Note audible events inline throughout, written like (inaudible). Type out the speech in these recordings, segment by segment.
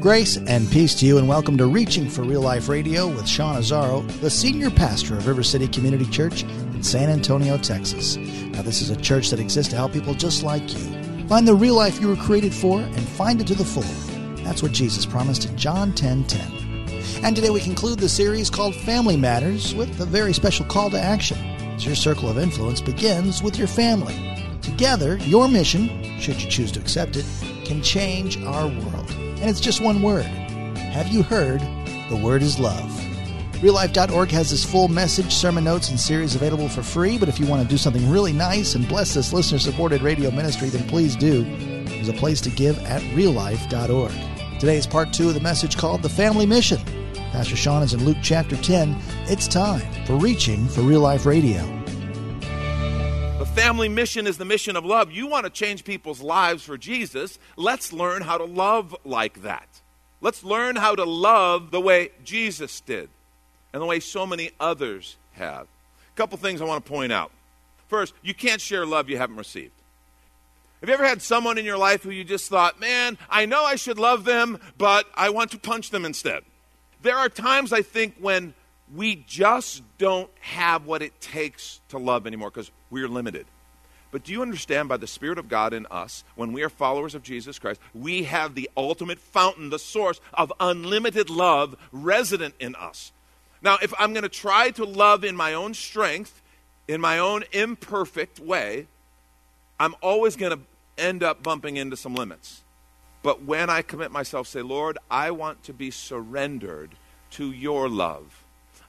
Grace and peace to you, and welcome to Reaching for Real Life Radio with Sean Azzaro, the senior pastor of River City Community Church in San Antonio, Texas. Now, this is a church that exists to help people just like you find the real life you were created for and find it to the full. That's what Jesus promised in John 10 10. And today we conclude the series called Family Matters with a very special call to action. As your circle of influence begins with your family. Together, your mission, should you choose to accept it, can change our world. And it's just one word. Have you heard? The word is love. RealLife.org has this full message, sermon notes, and series available for free. But if you want to do something really nice and bless this listener supported radio ministry, then please do. There's a place to give at reallife.org. Today is part two of the message called The Family Mission. Pastor Sean is in Luke chapter 10. It's time for Reaching for Real Life Radio. Family mission is the mission of love. You want to change people's lives for Jesus. Let's learn how to love like that. Let's learn how to love the way Jesus did and the way so many others have. A couple things I want to point out. First, you can't share love you haven't received. Have you ever had someone in your life who you just thought, man, I know I should love them, but I want to punch them instead? There are times, I think, when we just don't have what it takes to love anymore because we're limited. But do you understand by the Spirit of God in us, when we are followers of Jesus Christ, we have the ultimate fountain, the source of unlimited love resident in us. Now, if I'm going to try to love in my own strength, in my own imperfect way, I'm always going to end up bumping into some limits. But when I commit myself, say, Lord, I want to be surrendered to your love,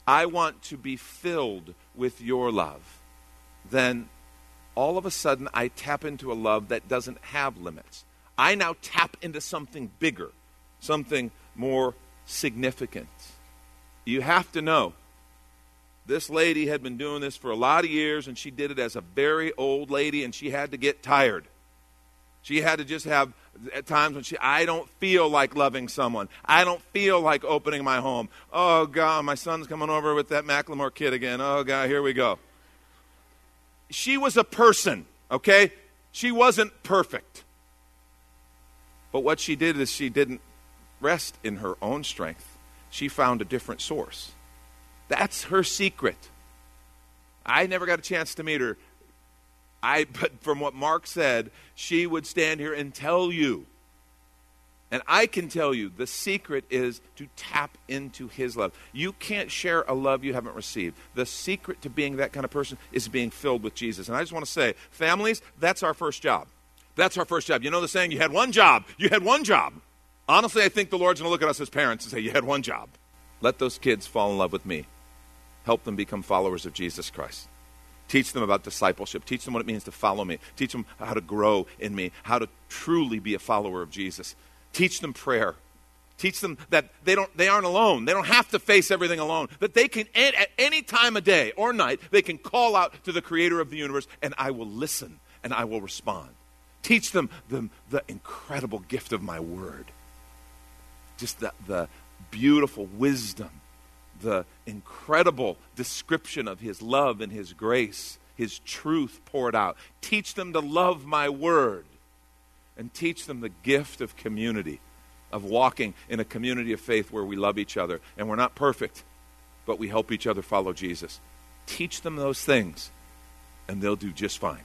I want to be filled with your love, then all of a sudden I tap into a love that doesn't have limits. I now tap into something bigger, something more significant. You have to know this lady had been doing this for a lot of years, and she did it as a very old lady, and she had to get tired. She had to just have at times when she, I don't feel like loving someone. I don't feel like opening my home. Oh, God, my son's coming over with that Macklemore kid again. Oh, God, here we go. She was a person, okay? She wasn't perfect. But what she did is she didn't rest in her own strength, she found a different source. That's her secret. I never got a chance to meet her. I, but from what Mark said, she would stand here and tell you. And I can tell you the secret is to tap into his love. You can't share a love you haven't received. The secret to being that kind of person is being filled with Jesus. And I just want to say, families, that's our first job. That's our first job. You know the saying, you had one job. You had one job. Honestly, I think the Lord's going to look at us as parents and say, You had one job. Let those kids fall in love with me. Help them become followers of Jesus Christ. Teach them about discipleship. Teach them what it means to follow me. Teach them how to grow in me, how to truly be a follower of Jesus. Teach them prayer. Teach them that they, don't, they aren't alone. They don't have to face everything alone. That they can, at any time of day or night, they can call out to the creator of the universe, and I will listen and I will respond. Teach them the, the incredible gift of my word. Just the, the beautiful wisdom the incredible description of his love and his grace, his truth poured out. Teach them to love my word and teach them the gift of community, of walking in a community of faith where we love each other and we're not perfect, but we help each other follow Jesus. Teach them those things and they'll do just fine.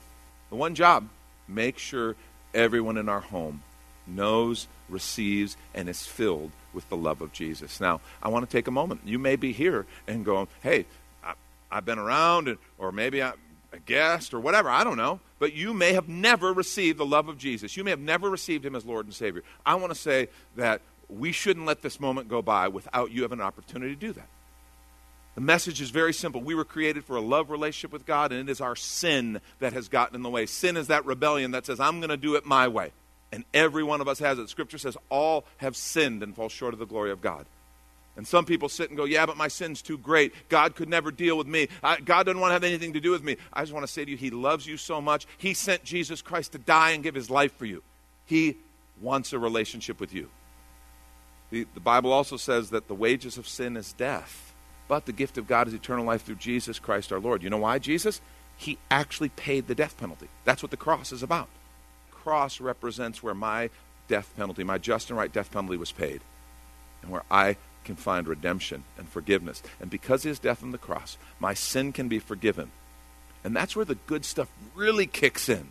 The one job, make sure everyone in our home knows, receives, and is filled with the love of Jesus. Now, I want to take a moment. You may be here and go, hey, I, have been around, and, or maybe I'm a guest, or whatever. I don't know. But you may have never received the love of Jesus. You may have never received Him as Lord and Savior. I want to say that we shouldn't let this moment go by without you having an opportunity to do that. The message is very simple. We were created for a love relationship with God, and it is our sin that has gotten in the way. Sin is that rebellion that says, I'm going to do it my way. And every one of us has it. Scripture says, all have sinned and fall short of the glory of God. And some people sit and go, Yeah, but my sin's too great. God could never deal with me. I, God doesn't want to have anything to do with me. I just want to say to you, He loves you so much. He sent Jesus Christ to die and give His life for you. He wants a relationship with you. The, the Bible also says that the wages of sin is death, but the gift of God is eternal life through Jesus Christ our Lord. You know why, Jesus? He actually paid the death penalty. That's what the cross is about. Cross represents where my death penalty, my just and right death penalty was paid, and where I can find redemption and forgiveness. And because his death on the cross, my sin can be forgiven. And that's where the good stuff really kicks in.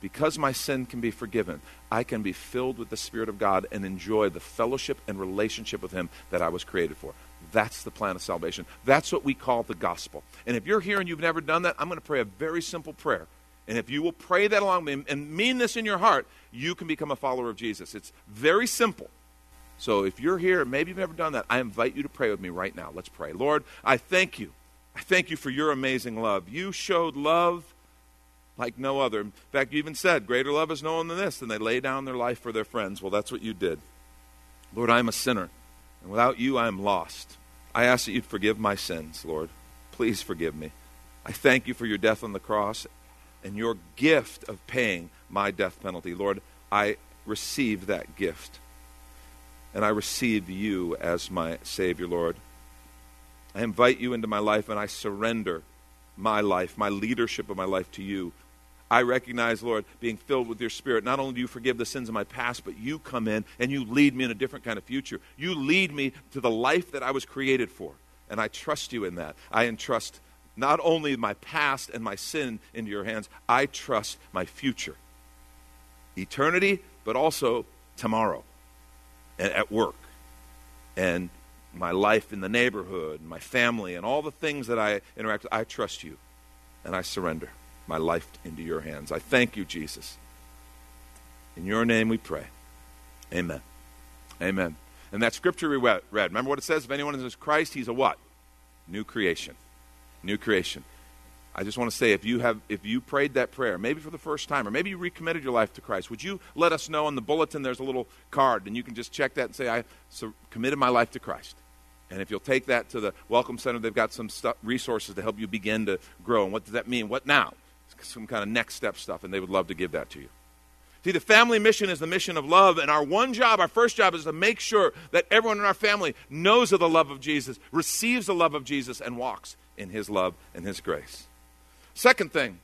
Because my sin can be forgiven, I can be filled with the Spirit of God and enjoy the fellowship and relationship with Him that I was created for. That's the plan of salvation. That's what we call the gospel. And if you're here and you've never done that, I'm going to pray a very simple prayer. And if you will pray that along with me and mean this in your heart, you can become a follower of Jesus. It's very simple. So if you're here, maybe you've never done that, I invite you to pray with me right now. Let's pray. Lord, I thank you. I thank you for your amazing love. You showed love like no other. In fact, you even said, Greater love is no one than this, and they lay down their life for their friends. Well, that's what you did. Lord, I am a sinner, and without you, I am lost. I ask that you'd forgive my sins, Lord. Please forgive me. I thank you for your death on the cross and your gift of paying my death penalty. Lord, I receive that gift and I receive you as my Savior, Lord. I invite you into my life and I surrender my life, my leadership of my life to you. I recognize, Lord, being filled with your Spirit. Not only do you forgive the sins of my past, but you come in and you lead me in a different kind of future. You lead me to the life that I was created for. And I trust you in that. I entrust not only my past and my sin into your hands, I trust my future. Eternity, but also tomorrow and at work and my life in the neighborhood, and my family, and all the things that I interact with, I trust you and I surrender my life into your hands. I thank you, Jesus. In your name we pray. Amen. Amen. And that scripture we read, remember what it says? If anyone is Christ, he's a what? New creation. New creation. I just want to say if you have if you prayed that prayer, maybe for the first time, or maybe you recommitted your life to Christ, would you let us know on the bulletin there's a little card and you can just check that and say, I committed my life to Christ. And if you'll take that to the Welcome Center, they've got some stuff, resources to help you begin to grow. And what does that mean? What now? Some kind of next step stuff, and they would love to give that to you. See, the family mission is the mission of love, and our one job, our first job, is to make sure that everyone in our family knows of the love of Jesus, receives the love of Jesus, and walks in his love and his grace. Second thing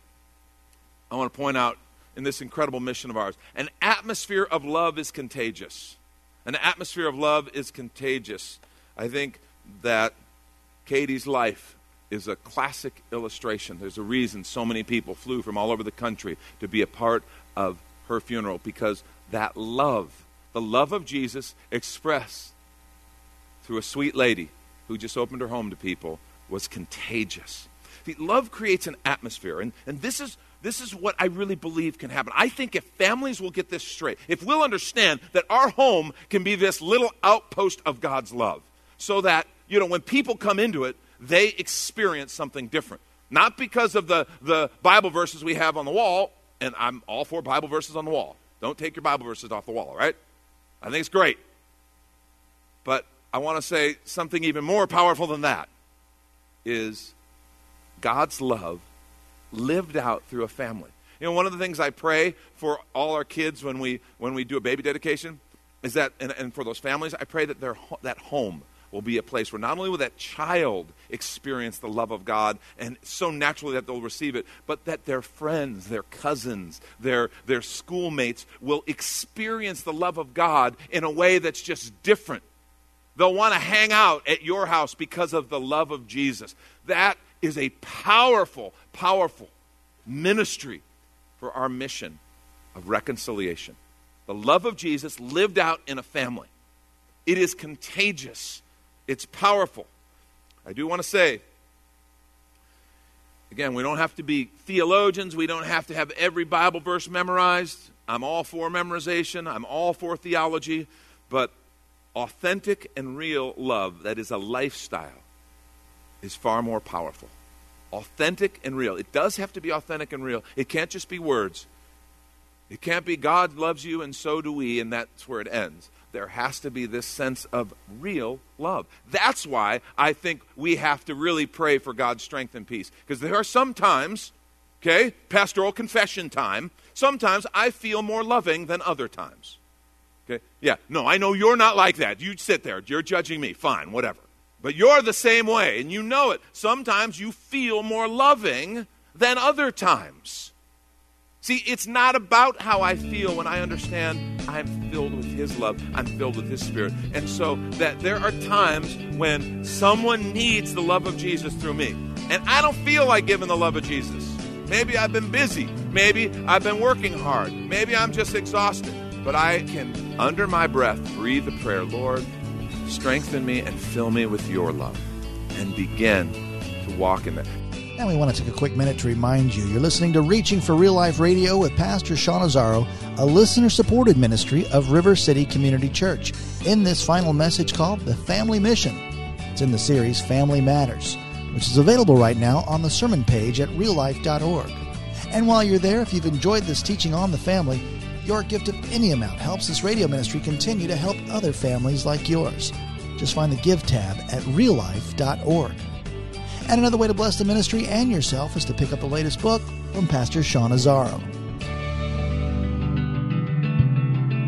I want to point out in this incredible mission of ours an atmosphere of love is contagious. An atmosphere of love is contagious. I think that Katie's life is a classic illustration. There's a reason so many people flew from all over the country to be a part of her funeral because that love, the love of Jesus expressed through a sweet lady who just opened her home to people, was contagious. See, love creates an atmosphere, and, and this is this is what I really believe can happen. I think if families will get this straight, if we'll understand that our home can be this little outpost of God's love, so that, you know, when people come into it, they experience something different. Not because of the, the Bible verses we have on the wall, and I'm all for Bible verses on the wall. Don't take your Bible verses off the wall, all right? I think it's great. But I want to say something even more powerful than that is God's love lived out through a family. You know, one of the things I pray for all our kids when we when we do a baby dedication is that, and, and for those families, I pray that their that home will be a place where not only will that child experience the love of God and so naturally that they'll receive it, but that their friends, their cousins, their, their schoolmates will experience the love of God in a way that's just different. They'll want to hang out at your house because of the love of Jesus. That is a powerful, powerful ministry for our mission of reconciliation. The love of Jesus lived out in a family. It is contagious, it's powerful. I do want to say, again, we don't have to be theologians, we don't have to have every Bible verse memorized. I'm all for memorization, I'm all for theology, but authentic and real love that is a lifestyle is far more powerful. Authentic and real. It does have to be authentic and real. It can't just be words. It can't be God loves you and so do we, and that's where it ends. There has to be this sense of real love. That's why I think we have to really pray for God's strength and peace. Because there are some times, okay, pastoral confession time, sometimes I feel more loving than other times. Okay? Yeah, no, I know you're not like that. You sit there, you're judging me. Fine, whatever. But you're the same way, and you know it. Sometimes you feel more loving than other times. See, it's not about how I feel when I understand I'm filled with His love, I'm filled with His Spirit. And so that there are times when someone needs the love of Jesus through me. And I don't feel like giving the love of Jesus. Maybe I've been busy. Maybe I've been working hard. Maybe I'm just exhausted. But I can, under my breath, breathe a prayer Lord, strengthen me and fill me with your love. And begin to walk in that. And we want to take a quick minute to remind you you're listening to Reaching for Real Life Radio with Pastor Sean Azzaro, a listener supported ministry of River City Community Church, in this final message called The Family Mission. It's in the series Family Matters, which is available right now on the sermon page at reallife.org. And while you're there, if you've enjoyed this teaching on the family, your gift of any amount helps this radio ministry continue to help other families like yours. Just find the Give tab at reallife.org. And another way to bless the ministry and yourself is to pick up the latest book from Pastor Sean Azzaro.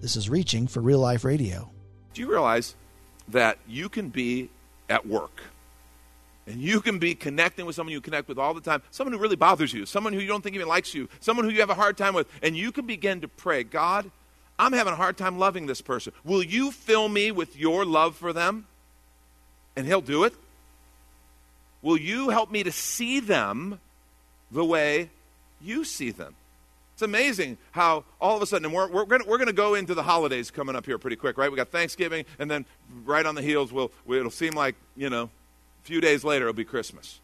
This is Reaching for Real Life Radio. Do you realize that you can be at work and you can be connecting with someone you connect with all the time, someone who really bothers you, someone who you don't think even likes you, someone who you have a hard time with, and you can begin to pray, God, I'm having a hard time loving this person. Will you fill me with your love for them? And He'll do it. Will you help me to see them the way you see them? It's amazing how all of a sudden, and we're, we're going we're to go into the holidays coming up here pretty quick, right? We got Thanksgiving, and then right on the heels, we'll, it'll seem like, you know, a few days later, it'll be Christmas.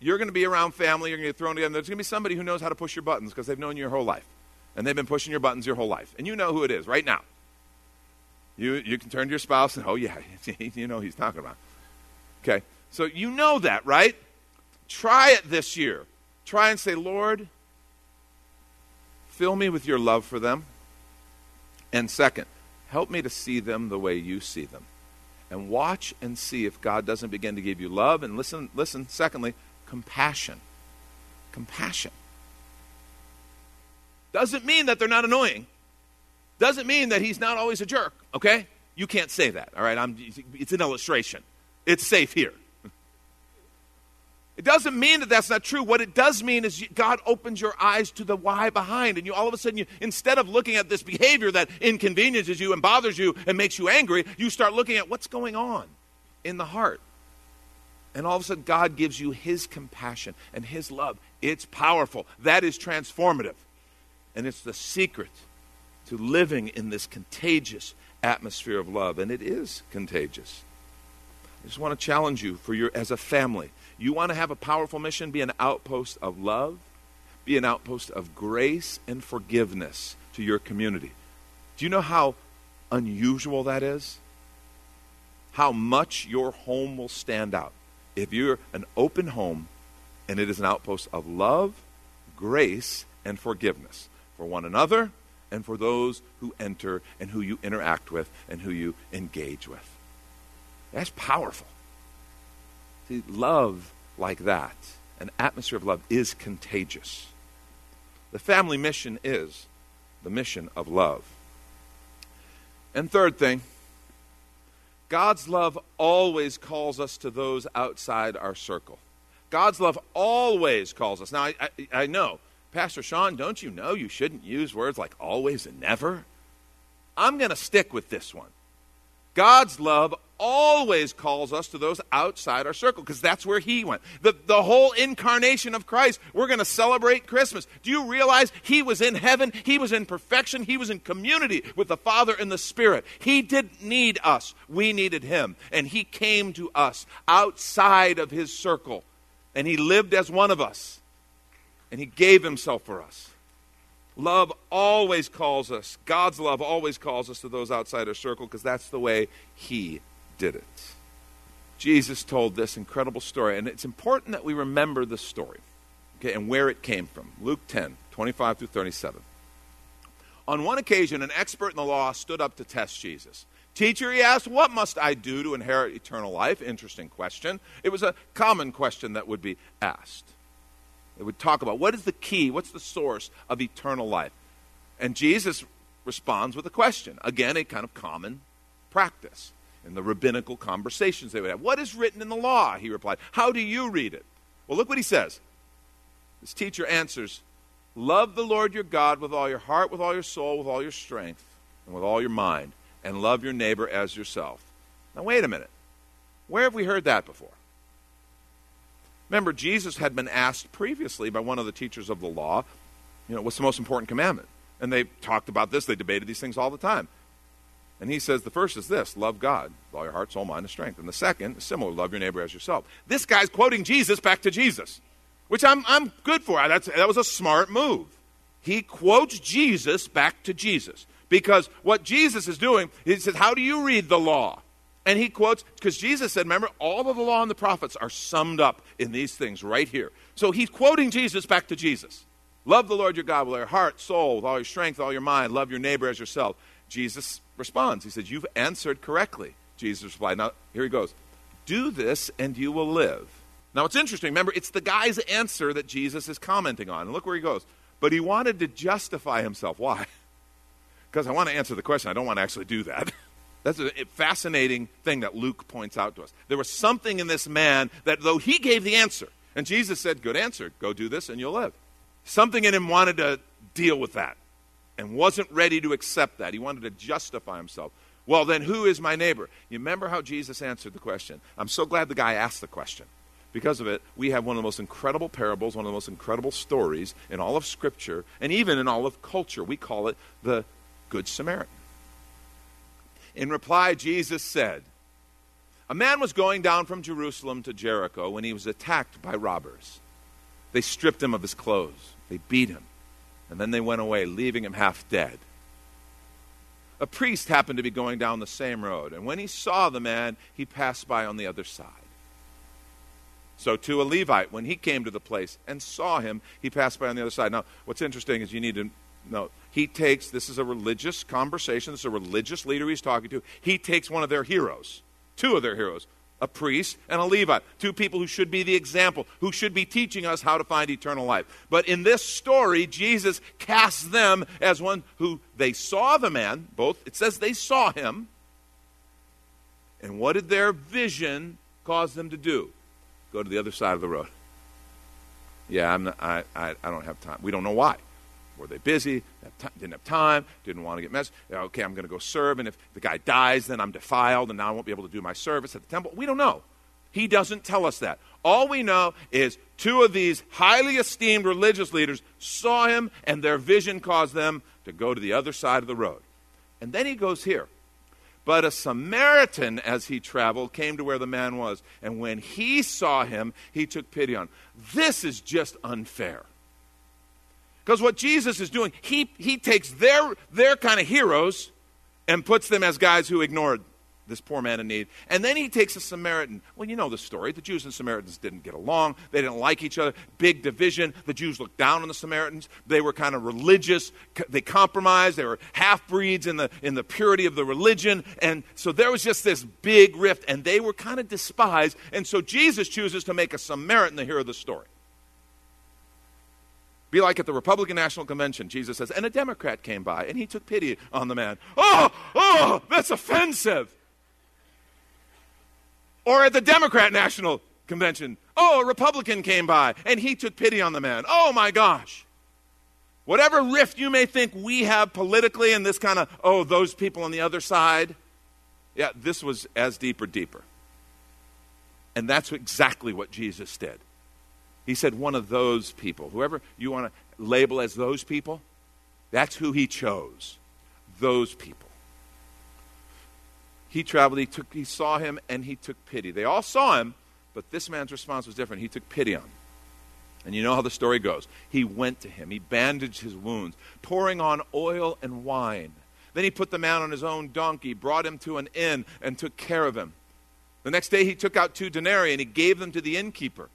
You're going to be around family, you're going to get thrown together. There's going to be somebody who knows how to push your buttons because they've known you your whole life. And they've been pushing your buttons your whole life. And you know who it is right now. You, you can turn to your spouse and, oh, yeah, (laughs) you know he's talking about. Okay, so you know that, right? Try it this year. Try and say, Lord, fill me with your love for them. And second, help me to see them the way you see them. And watch and see if God doesn't begin to give you love. And listen, listen, secondly, compassion. Compassion. Doesn't mean that they're not annoying. Doesn't mean that he's not always a jerk, okay? You can't say that, all right? I'm, it's an illustration. It's safe here. It doesn't mean that that's not true. What it does mean is God opens your eyes to the why behind, and you all of a sudden, you, instead of looking at this behavior that inconveniences you and bothers you and makes you angry, you start looking at what's going on in the heart. And all of a sudden, God gives you His compassion and His love. It's powerful. That is transformative. And it's the secret to living in this contagious atmosphere of love. And it is contagious. I just want to challenge you for your as a family. You want to have a powerful mission, be an outpost of love, be an outpost of grace and forgiveness to your community. Do you know how unusual that is? How much your home will stand out if you're an open home and it is an outpost of love, grace, and forgiveness for one another and for those who enter and who you interact with and who you engage with. That's powerful. See, love like that, an atmosphere of love, is contagious. The family mission is the mission of love. And third thing, God's love always calls us to those outside our circle. God's love always calls us. Now, I, I, I, know, Pastor Sean, don't you know you shouldn't use words like always and never? I'm going to stick with this one. God's love always calls us to those outside our circle because that's where He went. The, the whole incarnation of Christ, we're going to celebrate Christmas. Do you realize He was in heaven? He was in perfection. He was in community with the Father and the Spirit. He didn't need us, we needed Him. And He came to us outside of His circle. And He lived as one of us. And He gave Himself for us. Love always calls us, God's love always calls us to those outside our circle because that's the way He did it. Jesus told this incredible story, and it's important that we remember the story okay, and where it came from. Luke 10, 25 through 37. On one occasion, an expert in the law stood up to test Jesus. Teacher, he asked, What must I do to inherit eternal life? Interesting question. It was a common question that would be asked. It would talk about what is the key, what's the source of eternal life? And Jesus responds with a question. Again, a kind of common practice in the rabbinical conversations they would have. What is written in the law? He replied. How do you read it? Well, look what he says. This teacher answers Love the Lord your God with all your heart, with all your soul, with all your strength, and with all your mind, and love your neighbor as yourself. Now, wait a minute. Where have we heard that before? Remember, Jesus had been asked previously by one of the teachers of the law, you know, what's the most important commandment? And they talked about this, they debated these things all the time. And he says the first is this love God with all your heart, soul, mind, and strength. And the second is similar love your neighbor as yourself. This guy's quoting Jesus back to Jesus, which I'm, I'm good for. That's, that was a smart move. He quotes Jesus back to Jesus. Because what Jesus is doing, he says, How do you read the law? And he quotes, because Jesus said, remember, all of the law and the prophets are summed up in these things right here. So he's quoting Jesus back to Jesus. Love the Lord your God with all your heart, soul, with all your strength, all your mind. Love your neighbor as yourself. Jesus responds. He says, You've answered correctly. Jesus replied. Now, here he goes. Do this and you will live. Now, it's interesting. Remember, it's the guy's answer that Jesus is commenting on. And look where he goes. But he wanted to justify himself. Why? (laughs) Because I want to answer the question. I don't want to actually do that. (laughs) That's a fascinating thing that Luke points out to us. There was something in this man that, though he gave the answer, and Jesus said, Good answer, go do this and you'll live. Something in him wanted to deal with that and wasn't ready to accept that. He wanted to justify himself. Well, then who is my neighbor? You remember how Jesus answered the question? I'm so glad the guy asked the question. Because of it, we have one of the most incredible parables, one of the most incredible stories in all of Scripture, and even in all of culture. We call it the Good Samaritan. In reply, Jesus said, A man was going down from Jerusalem to Jericho when he was attacked by robbers. They stripped him of his clothes, they beat him, and then they went away, leaving him half dead. A priest happened to be going down the same road, and when he saw the man, he passed by on the other side. So, to a Levite, when he came to the place and saw him, he passed by on the other side. Now, what's interesting is you need to know he takes this is a religious conversation, this is a religious leader he's talking to. He takes one of their heroes, two of their heroes, a priest and a Levite, two people who should be the example, who should be teaching us how to find eternal life. But in this story, Jesus casts them as one who they saw the man, both, it says they saw him. And what did their vision cause them to do? Go to the other side of the road. Yeah, I'm not, I, I, I don't have time. We don't know why. Were they busy? Didn't have time? Didn't want to get messed? Okay, I'm going to go serve, and if the guy dies, then I'm defiled, and now I won't be able to do my service at the temple. We don't know. He doesn't tell us that. All we know is two of these highly esteemed religious leaders saw him, and their vision caused them to go to the other side of the road. And then he goes here. But a Samaritan, as he traveled, came to where the man was. And when he saw him, he took pity on him. This is just unfair. Because what Jesus is doing, he, he takes their, their kind of heroes and puts them as guys who ignored this poor man in need. And then he takes a Samaritan. Well, you know the story. The Jews and Samaritans didn't get along. They didn't like each other. Big division. The Jews looked down on the Samaritans. They were kind of religious. They compromised. They were half breeds in the, in the purity of the religion. And so there was just this big rift, and they were kind of despised. And so Jesus chooses to make a Samaritan the hero of the story. Be like at the Republican National Convention, Jesus says, and a Democrat came by and he took pity on the man. Oh, oh, that's offensive. Or at the Democrat National Convention, oh, a Republican came by and he took pity on the man. Oh my gosh. Whatever rift you may think we have politically and this kind of, oh, those people on the other side, yeah, this was as deep or deeper. And that's exactly what Jesus did. He said, one of those people, whoever you want to label as those people, that's who he chose. Those people. He traveled, he, took, he saw him, and he took pity. They all saw him, but this man's response was different. He took pity on him. And you know how the story goes. He went to him, he bandaged his wounds, pouring on oil and wine. Then he put the man on his own donkey, brought him to an inn, and took care of him. The next day he took out two denarii and he gave them to the innkeeper.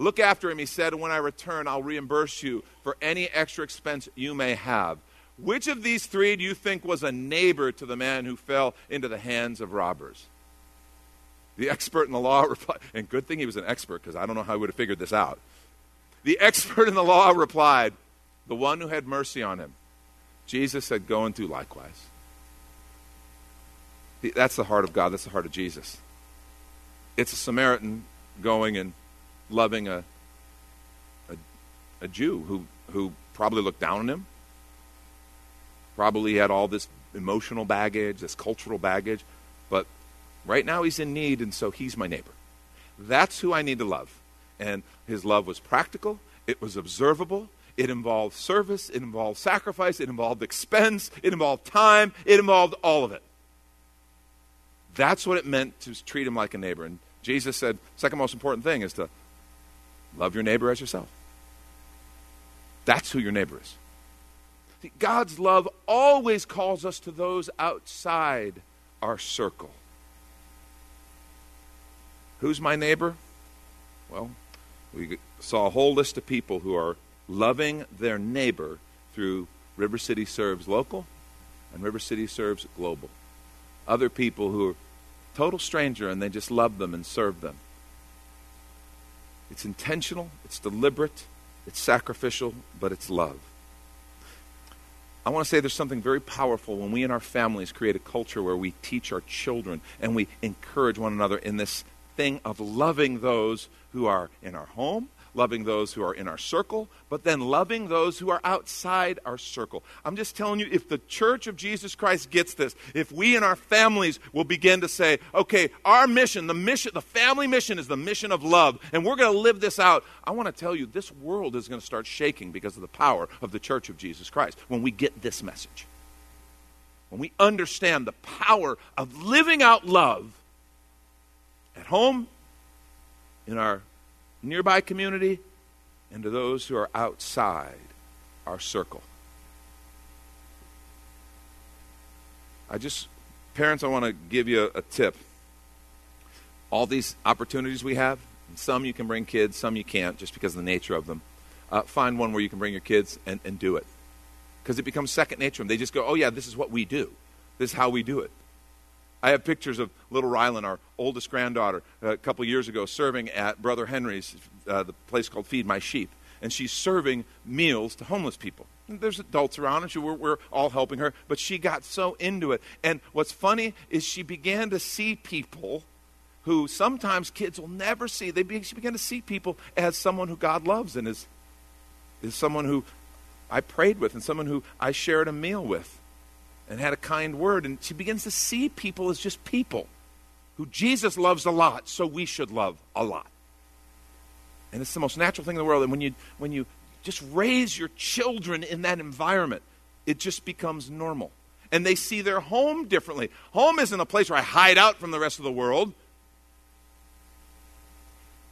Look after him, he said, and when I return, I'll reimburse you for any extra expense you may have. Which of these three do you think was a neighbor to the man who fell into the hands of robbers? The expert in the law (laughs) replied, and good thing he was an expert because I don't know how he would have figured this out. The expert in the law replied, The one who had mercy on him. Jesus said, Go and do likewise. That's the heart of God. That's the heart of Jesus. It's a Samaritan going and loving a, a, a Jew who, who probably looked down on him, probably had all this emotional baggage, this cultural baggage, but right now he's in need, and so he's my neighbor. That's who I need to love. And his love was practical, it was observable, it involved service, it involved sacrifice, it involved expense, it involved time, it involved all of it. That's what it meant to treat him like a neighbor. And Jesus said, second most important thing is to Love your neighbor as yourself. That's who your neighbor is. See, God's love always calls us to those outside our circle. Who's my neighbor? Well, we saw a whole list of people who are loving their neighbor through River City Serves Local and River City Serves Global. Other people who are total stranger and they just love them and serve them. It's intentional, it's deliberate, it's sacrificial, but it's love. I want to say there's something very powerful when we and our families create a culture where we teach our children and we encourage one another in this thing of loving those who are in our home, loving those who are in our circle, but then loving those who are outside our circle. I'm just telling you, if the church of Jesus Christ gets this, if we and our families will begin to say, okay, our mission, the mission, the family mission is the mission of love, and we're going to live this out, I want to tell you, this world is going to start shaking because of the power of the church of Jesus Christ when we get this message. When we understand the power of living out love at home, in our nearby community, and to those who are outside our circle. I just, parents, I want to give you a, tip. All these opportunities we have, some you can bring kids, some you can't, just because of the nature of them. Uh, find one where you can bring your kids and, and do it. Because it becomes second nature them. They just go, oh, yeah, this is what we do. This is how we do it. I have pictures of little Rylan, our oldest granddaughter, a couple years ago, serving at Brother Henry's, uh, the place called Feed My Sheep. And she's serving meals to homeless people. There's adults around, and she, we're, we're all helping her, but she got so into it. And what's funny is she began to see people who sometimes kids will never see. They be, she began to see people as someone who God loves and is, is someone who I prayed with and someone who I shared a meal with and had a kind word. And she begins to see people as just people who Jesus loves a lot, so we should love a lot. And it's the most natural thing in the world. And when you, when you just raise your children in that environment, it just becomes normal. And they see their home differently. Home isn't a place where I hide out from the rest of the world.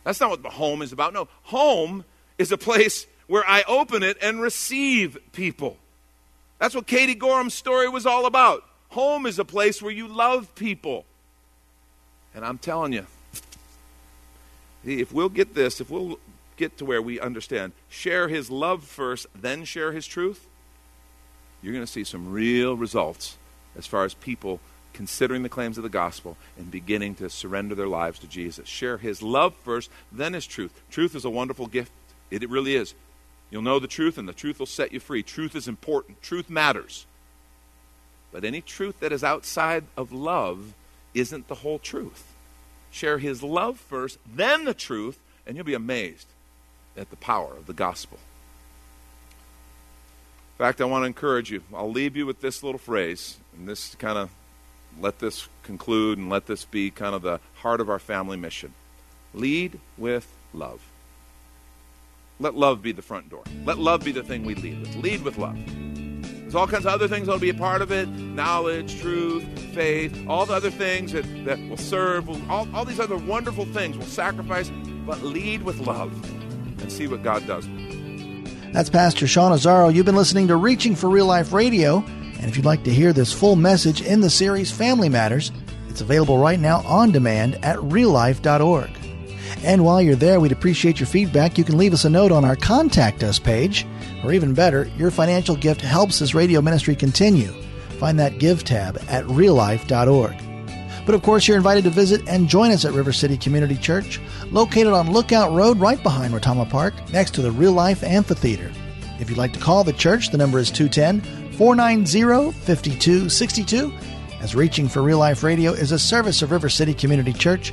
That's not what the home is about. No, home is a place where I open it and receive people. That's what Katie Gorham's story was all about. Home is a place where you love people. And I'm telling you, if we'll get this, if we'll get to where we understand, share his love first, then share his truth, you're going to see some real results as far as people considering the claims of the gospel and beginning to surrender their lives to Jesus. Share his love first, then his truth. Truth is a wonderful gift. It, it really is. You'll know the truth, and the truth will set you free. Truth is important, truth matters. But any truth that is outside of love isn't the whole truth. Share his love first, then the truth, and you'll be amazed at the power of the gospel. In fact, I want to encourage you. I'll leave you with this little phrase, and this kind of let this conclude and let this be kind of the heart of our family mission. Lead with love. Let love be the front door. Let love be the thing we lead with. Lead with love. There's all kinds of other things that'll be a part of it knowledge, truth, faith, all the other things that, that will serve, all, all these other wonderful things will sacrifice, but lead with love and see what God does. That's Pastor Sean Azzaro. You've been listening to Reaching for Real Life Radio. And if you'd like to hear this full message in the series Family Matters, it's available right now on demand at reallife.org. And while you're there, we'd appreciate your feedback. You can leave us a note on our Contact Us page, or even better, your financial gift helps this radio ministry continue. Find that Give tab at reallife.org. But of course, you're invited to visit and join us at River City Community Church, located on Lookout Road right behind Retama Park, next to the Real Life Amphitheater. If you'd like to call the church, the number is 210 490 5262. As Reaching for Real Life Radio is a service of River City Community Church,